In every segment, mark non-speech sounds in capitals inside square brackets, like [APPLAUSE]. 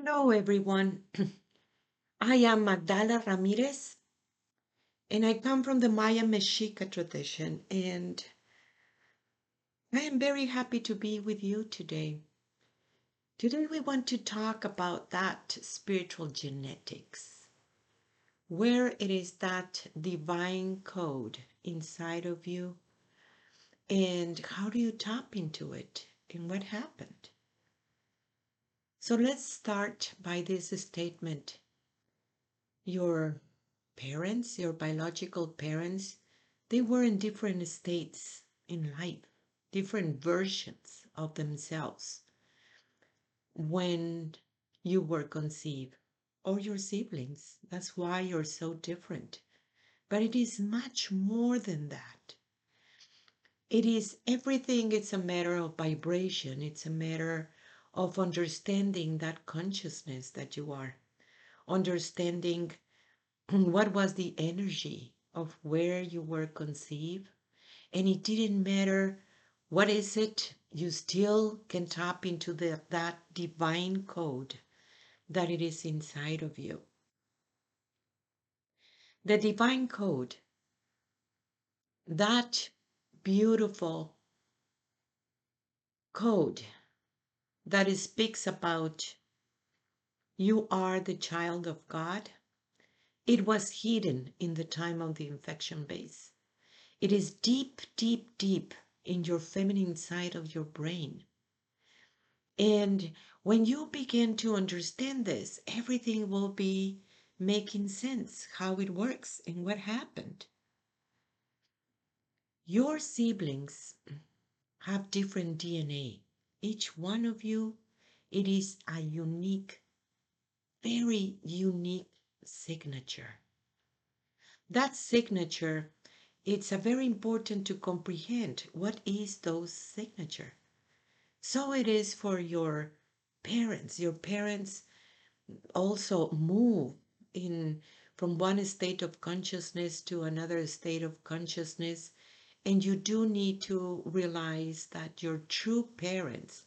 Hello, everyone. [CLEARS THROAT] I am Magdala Ramirez, and I come from the Maya Mexica tradition, and I am very happy to be with you today. Today, we want to talk about that spiritual genetics, where it is that divine code inside of you, and how do you tap into it, and what happened. So let's start by this statement. Your parents, your biological parents, they were in different states in life, different versions of themselves when you were conceived, or your siblings. That's why you're so different. But it is much more than that. It is everything, it's a matter of vibration, it's a matter of understanding that consciousness that you are, understanding [CLEARS THROAT] what was the energy of where you were conceived. And it didn't matter what is it, you still can tap into the, that divine code that it is inside of you. The divine code, that beautiful code that it speaks about you are the child of God, it was hidden in the time of the infection base. It is deep, deep, deep in your feminine side of your brain. And when you begin to understand this, everything will be making sense how it works and what happened. Your siblings have different DNA each one of you, it is a unique, very unique signature. That signature, it's a very important to comprehend what is those signature. So it is for your parents. Your parents also move in from one state of consciousness to another state of consciousness and you do need to realize that your true parents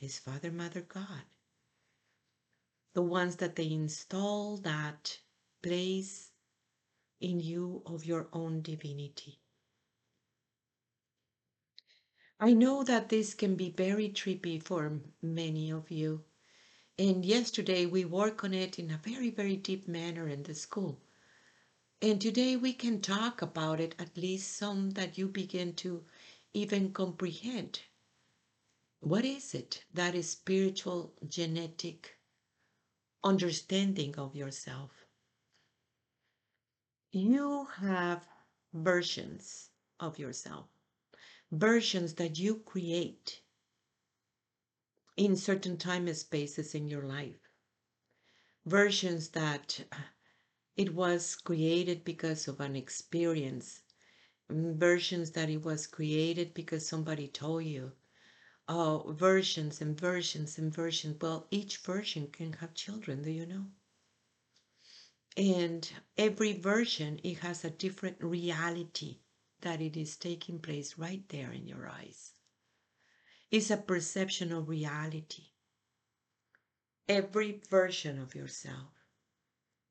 is Father, Mother, God. The ones that they install that place in you of your own divinity. I know that this can be very trippy for many of you. And yesterday we work on it in a very, very deep manner in the school. And today we can talk about it, at least some that you begin to even comprehend. What is it that is spiritual genetic understanding of yourself? You have versions of yourself, versions that you create in certain time and spaces in your life, versions that it was created because of an experience. Mm, versions that it was created because somebody told you. Oh, versions and versions and versions. Well, each version can have children, do you know? And every version, it has a different reality that it is taking place right there in your eyes. It's a perception of reality. Every version of yourself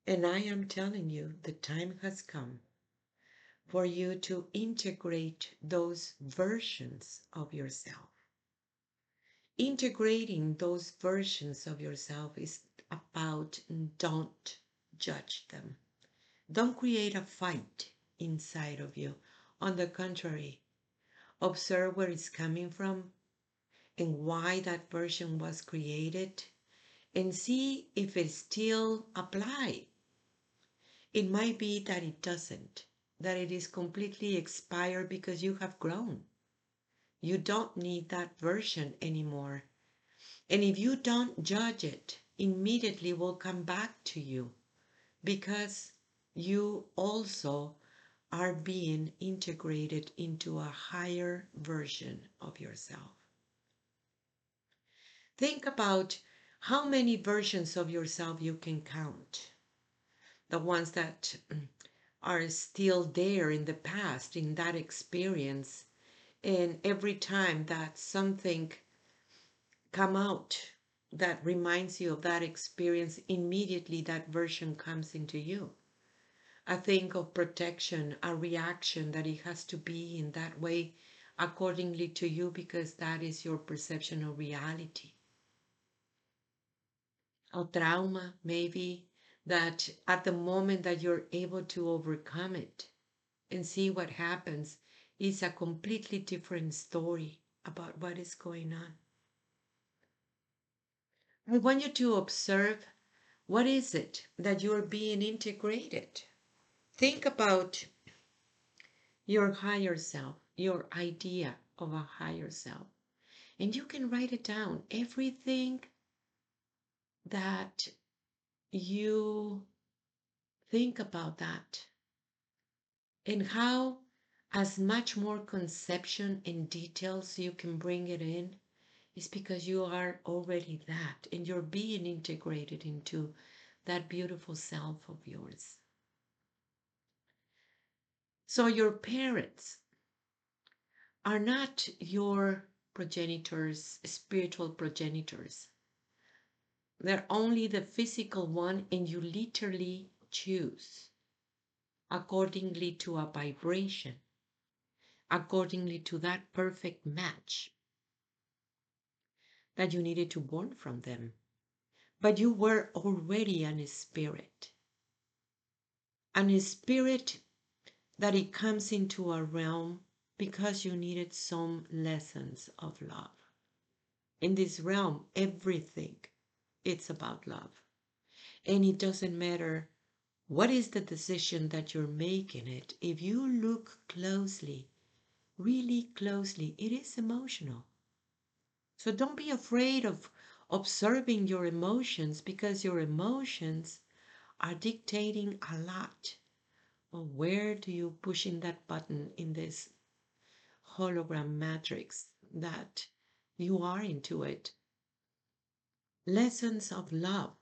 and I am telling you, the time has come for you to integrate those versions of yourself. Integrating those versions of yourself is about don't judge them. Don't create a fight inside of you. On the contrary, observe where it's coming from and why that version was created and see if it still applies it might be that it doesn't, that it is completely expired because you have grown. You don't need that version anymore. And if you don't judge it, immediately will come back to you because you also are being integrated into a higher version of yourself. Think about how many versions of yourself you can count the ones that mm, are still there in the past, in that experience. And every time that something come out, that reminds you of that experience, immediately that version comes into you. I think of protection, a reaction that it has to be in that way accordingly to you because that is your perception of reality. A trauma, maybe, that at the moment that you're able to overcome it and see what happens, is a completely different story about what is going on. I want you to observe what is it that you're being integrated. Think about your higher self, your idea of a higher self. And you can write it down. Everything that you think about that and how as much more conception and details you can bring it in is because you are already that and you're being integrated into that beautiful self of yours. So your parents are not your progenitors, spiritual progenitors. They're only the physical one, and you literally choose accordingly to a vibration, accordingly to that perfect match that you needed to born from them. But you were already an spirit. An spirit that it comes into a realm because you needed some lessons of love. In this realm, everything it's about love. And it doesn't matter what is the decision that you're making it. If you look closely, really closely, it is emotional. So don't be afraid of observing your emotions because your emotions are dictating a lot. Where do you push in that button in this hologram matrix that you are into it? Lessons of love.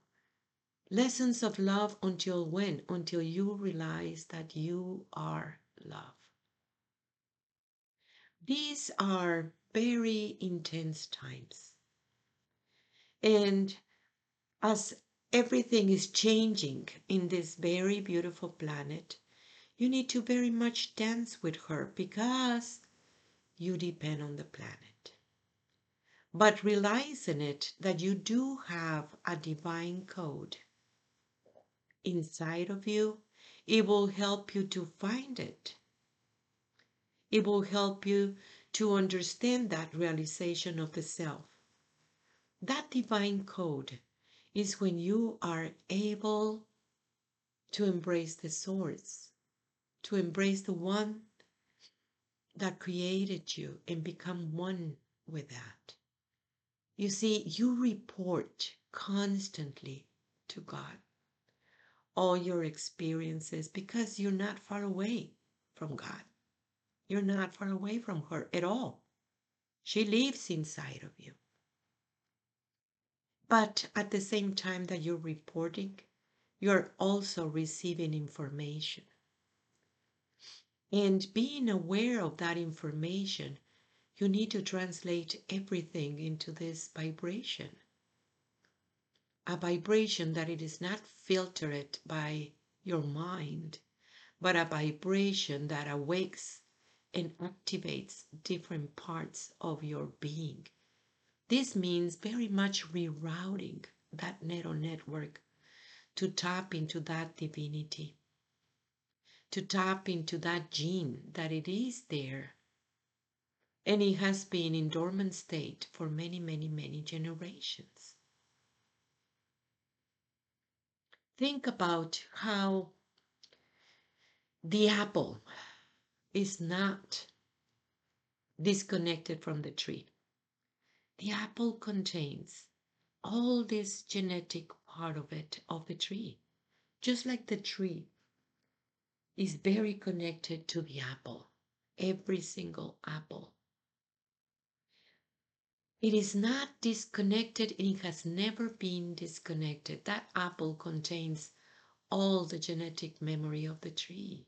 Lessons of love until when? Until you realize that you are love. These are very intense times. And as everything is changing in this very beautiful planet, you need to very much dance with her because you depend on the planet. But realize in it that you do have a divine code inside of you, it will help you to find it. It will help you to understand that realization of the self. That divine code is when you are able to embrace the source, to embrace the one that created you and become one with that. You see, you report constantly to God all your experiences because you're not far away from God. You're not far away from her at all. She lives inside of you. But at the same time that you're reporting, you're also receiving information. And being aware of that information, you need to translate everything into this vibration. A vibration that it is not filtered by your mind, but a vibration that awakes and activates different parts of your being. This means very much rerouting that neural network to tap into that divinity, to tap into that gene that it is there. And it has been in dormant state for many, many, many generations. Think about how the apple is not disconnected from the tree. The apple contains all this genetic part of it, of the tree, just like the tree is very connected to the apple, every single apple. It is not disconnected and it has never been disconnected. That apple contains all the genetic memory of the tree.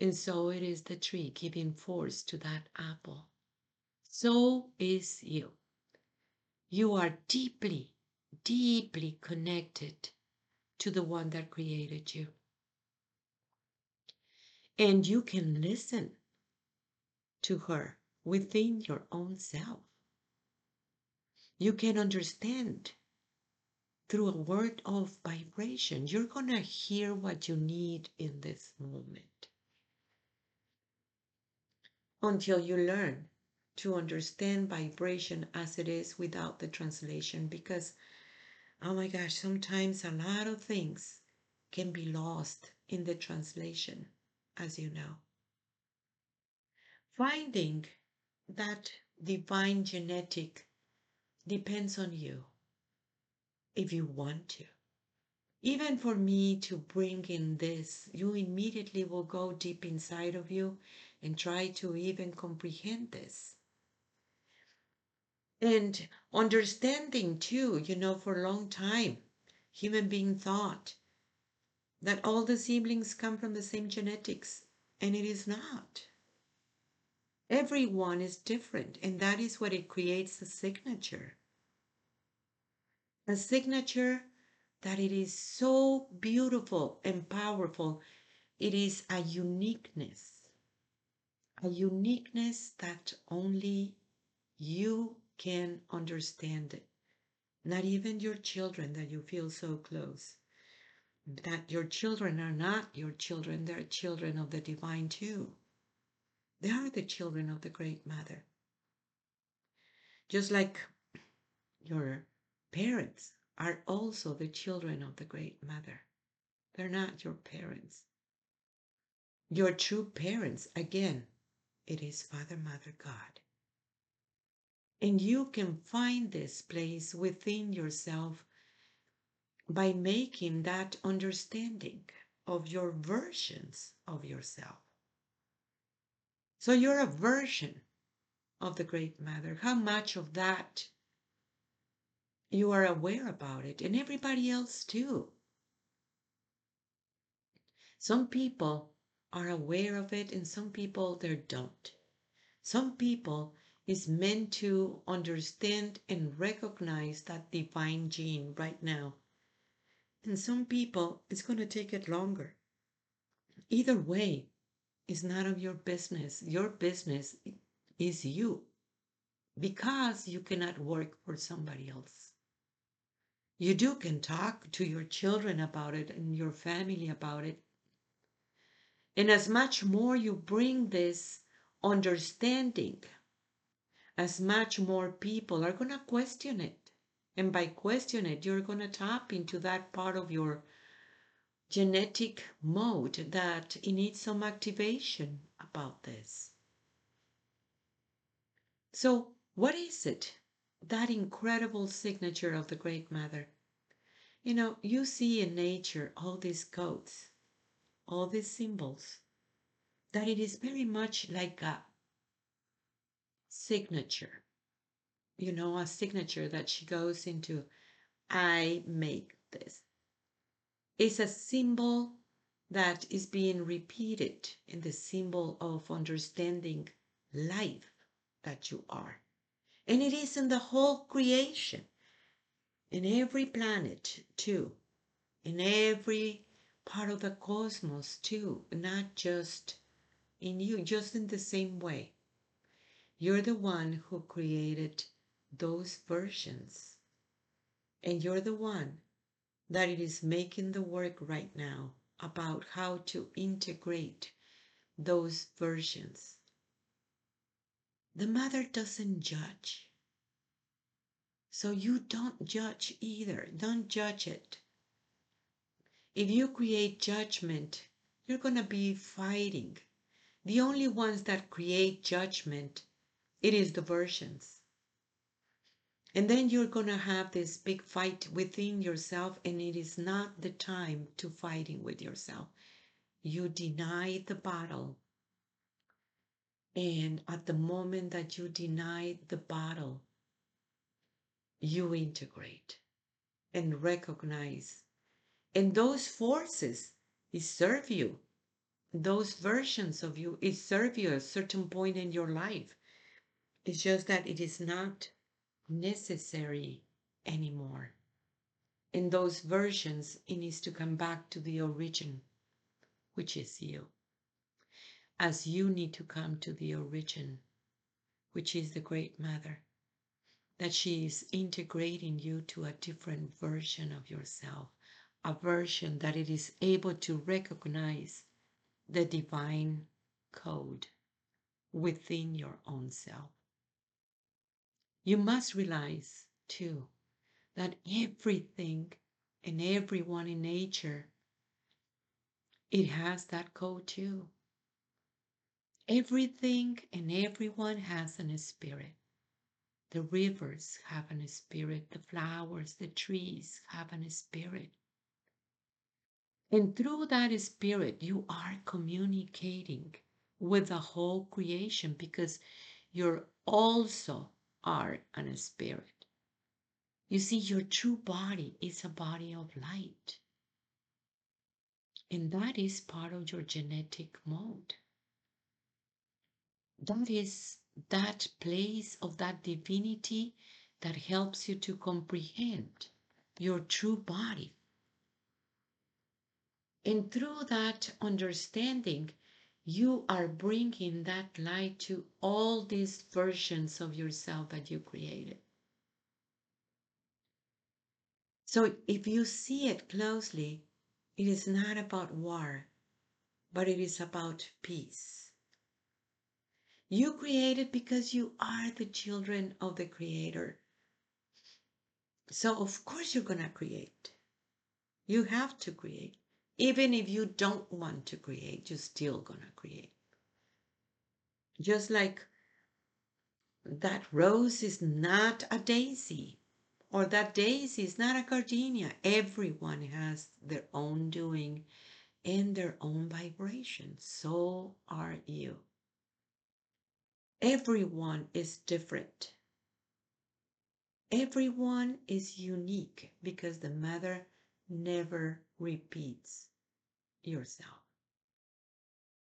And so it is the tree giving force to that apple. So is you. you are deeply, deeply connected to the one that created you. And you can listen to her within your own self. You can understand through a word of vibration. You're going to hear what you need in this moment until you learn to understand vibration as it is without the translation because oh my gosh sometimes a lot of things can be lost in the translation as you know finding that divine genetic depends on you if you want to even for me to bring in this you immediately will go deep inside of you and try to even comprehend this. And understanding too, you know, for a long time, human being thought that all the siblings come from the same genetics, and it is not. Everyone is different, and that is what it creates the signature. A signature that it is so beautiful and powerful. It is a uniqueness a uniqueness that only you can understand it. Not even your children that you feel so close. That your children are not your children, they're children of the divine too. They are the children of the Great Mother. Just like your parents are also the children of the Great Mother. They're not your parents. Your true parents, again, it is Father, Mother, God. And you can find this place within yourself by making that understanding of your versions of yourself. So you're a version of the Great Mother. How much of that you are aware about it, and everybody else too. Some people are aware of it and some people they don't. Some people is meant to understand and recognize that divine gene right now. And some people it's going to take it longer. Either way, it's none of your business. Your business is you because you cannot work for somebody else. You do can talk to your children about it and your family about it, and as much more you bring this understanding, as much more people are going to question it. And by question it, you're going to tap into that part of your genetic mode that it needs some activation about this. So, what is it? That incredible signature of the Great Mother. You know, you see in nature all these codes all these symbols that it is very much like a signature you know a signature that she goes into i make this it's a symbol that is being repeated in the symbol of understanding life that you are and it is in the whole creation in every planet too in every part of the cosmos too, not just in you, just in the same way. You're the one who created those versions. And you're the one that it is making the work right now about how to integrate those versions. The mother doesn't judge. So you don't judge either. Don't judge it. If you create judgment, you're going to be fighting. The only ones that create judgment, it is the versions. And then you're going to have this big fight within yourself, and it is not the time to fighting with yourself. You deny the battle. And at the moment that you deny the battle, you integrate and recognize and those forces serve you. Those versions of you serve you at a certain point in your life. It's just that it is not necessary anymore. In those versions, it needs to come back to the origin, which is you. As you need to come to the origin, which is the Great Mother, that she is integrating you to a different version of yourself, a version that it is able to recognize the divine code within your own self. You must realize, too, that everything and everyone in nature, it has that code too. Everything and everyone has an spirit. The rivers have an spirit, the flowers, the trees have an spirit. And through that spirit, you are communicating with the whole creation because you're also are an spirit. You see, your true body is a body of light. And that is part of your genetic mode. That is that place of that divinity that helps you to comprehend your true body and through that understanding, you are bringing that light to all these versions of yourself that you created. So if you see it closely, it is not about war, but it is about peace. You created because you are the children of the Creator. So, of course, you're going to create. You have to create. Even if you don't want to create, you're still going to create. Just like that rose is not a daisy, or that daisy is not a gardenia. Everyone has their own doing and their own vibration. So are you. Everyone is different. Everyone is unique because the mother never repeats yourself.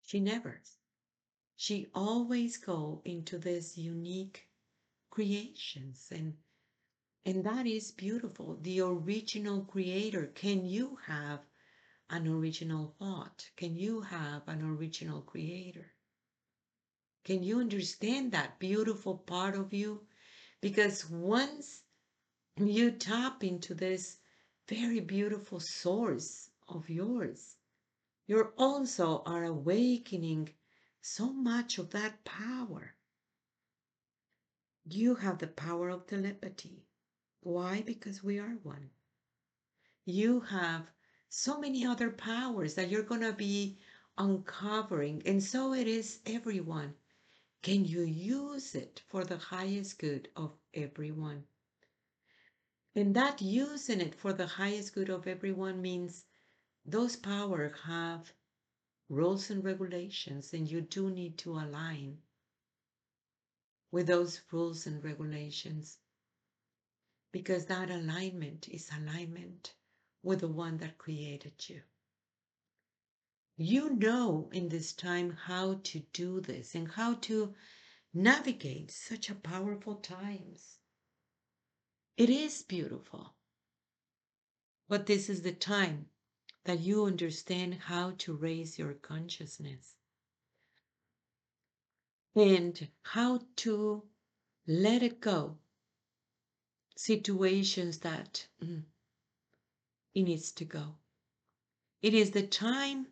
She never. She always go into this unique creations and and that is beautiful. The original creator. Can you have an original thought? Can you have an original creator? Can you understand that beautiful part of you? Because once you tap into this very beautiful source of yours, you also are awakening so much of that power. You have the power of telepathy. Why? Because we are one. You have so many other powers that you're going to be uncovering, and so it is everyone. Can you use it for the highest good of everyone? And that using it for the highest good of everyone means those powers have rules and regulations, and you do need to align with those rules and regulations because that alignment is alignment with the one that created you. You know in this time how to do this and how to navigate such a powerful times. It is beautiful. But this is the time that you understand how to raise your consciousness and how to let it go situations that mm, it needs to go. It is the time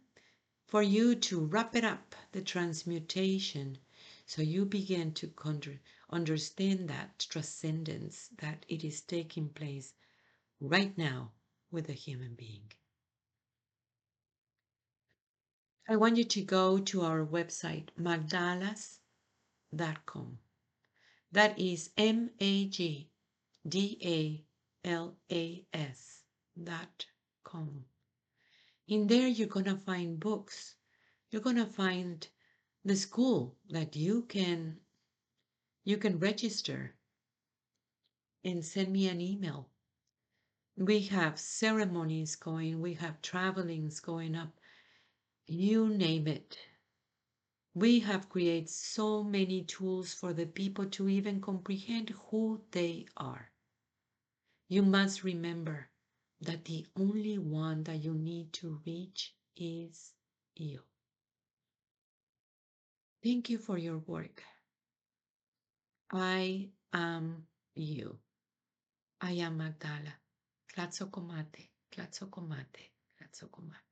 for you to wrap it up, the transmutation, so you begin to understand that transcendence that it is taking place right now with a human being. I want you to go to our website, magdalas.com. That is M A G D A L A S dot com. In there, you're going to find books. You're going to find the school that you can you can register and send me an email. We have ceremonies going, we have travelings going up you name it. We have created so many tools for the people to even comprehend who they are. You must remember that the only one that you need to reach is you. Thank you for your work. I am you. I am Magdala. Tlazohcamati, tlazohcamati, tlazohcamati.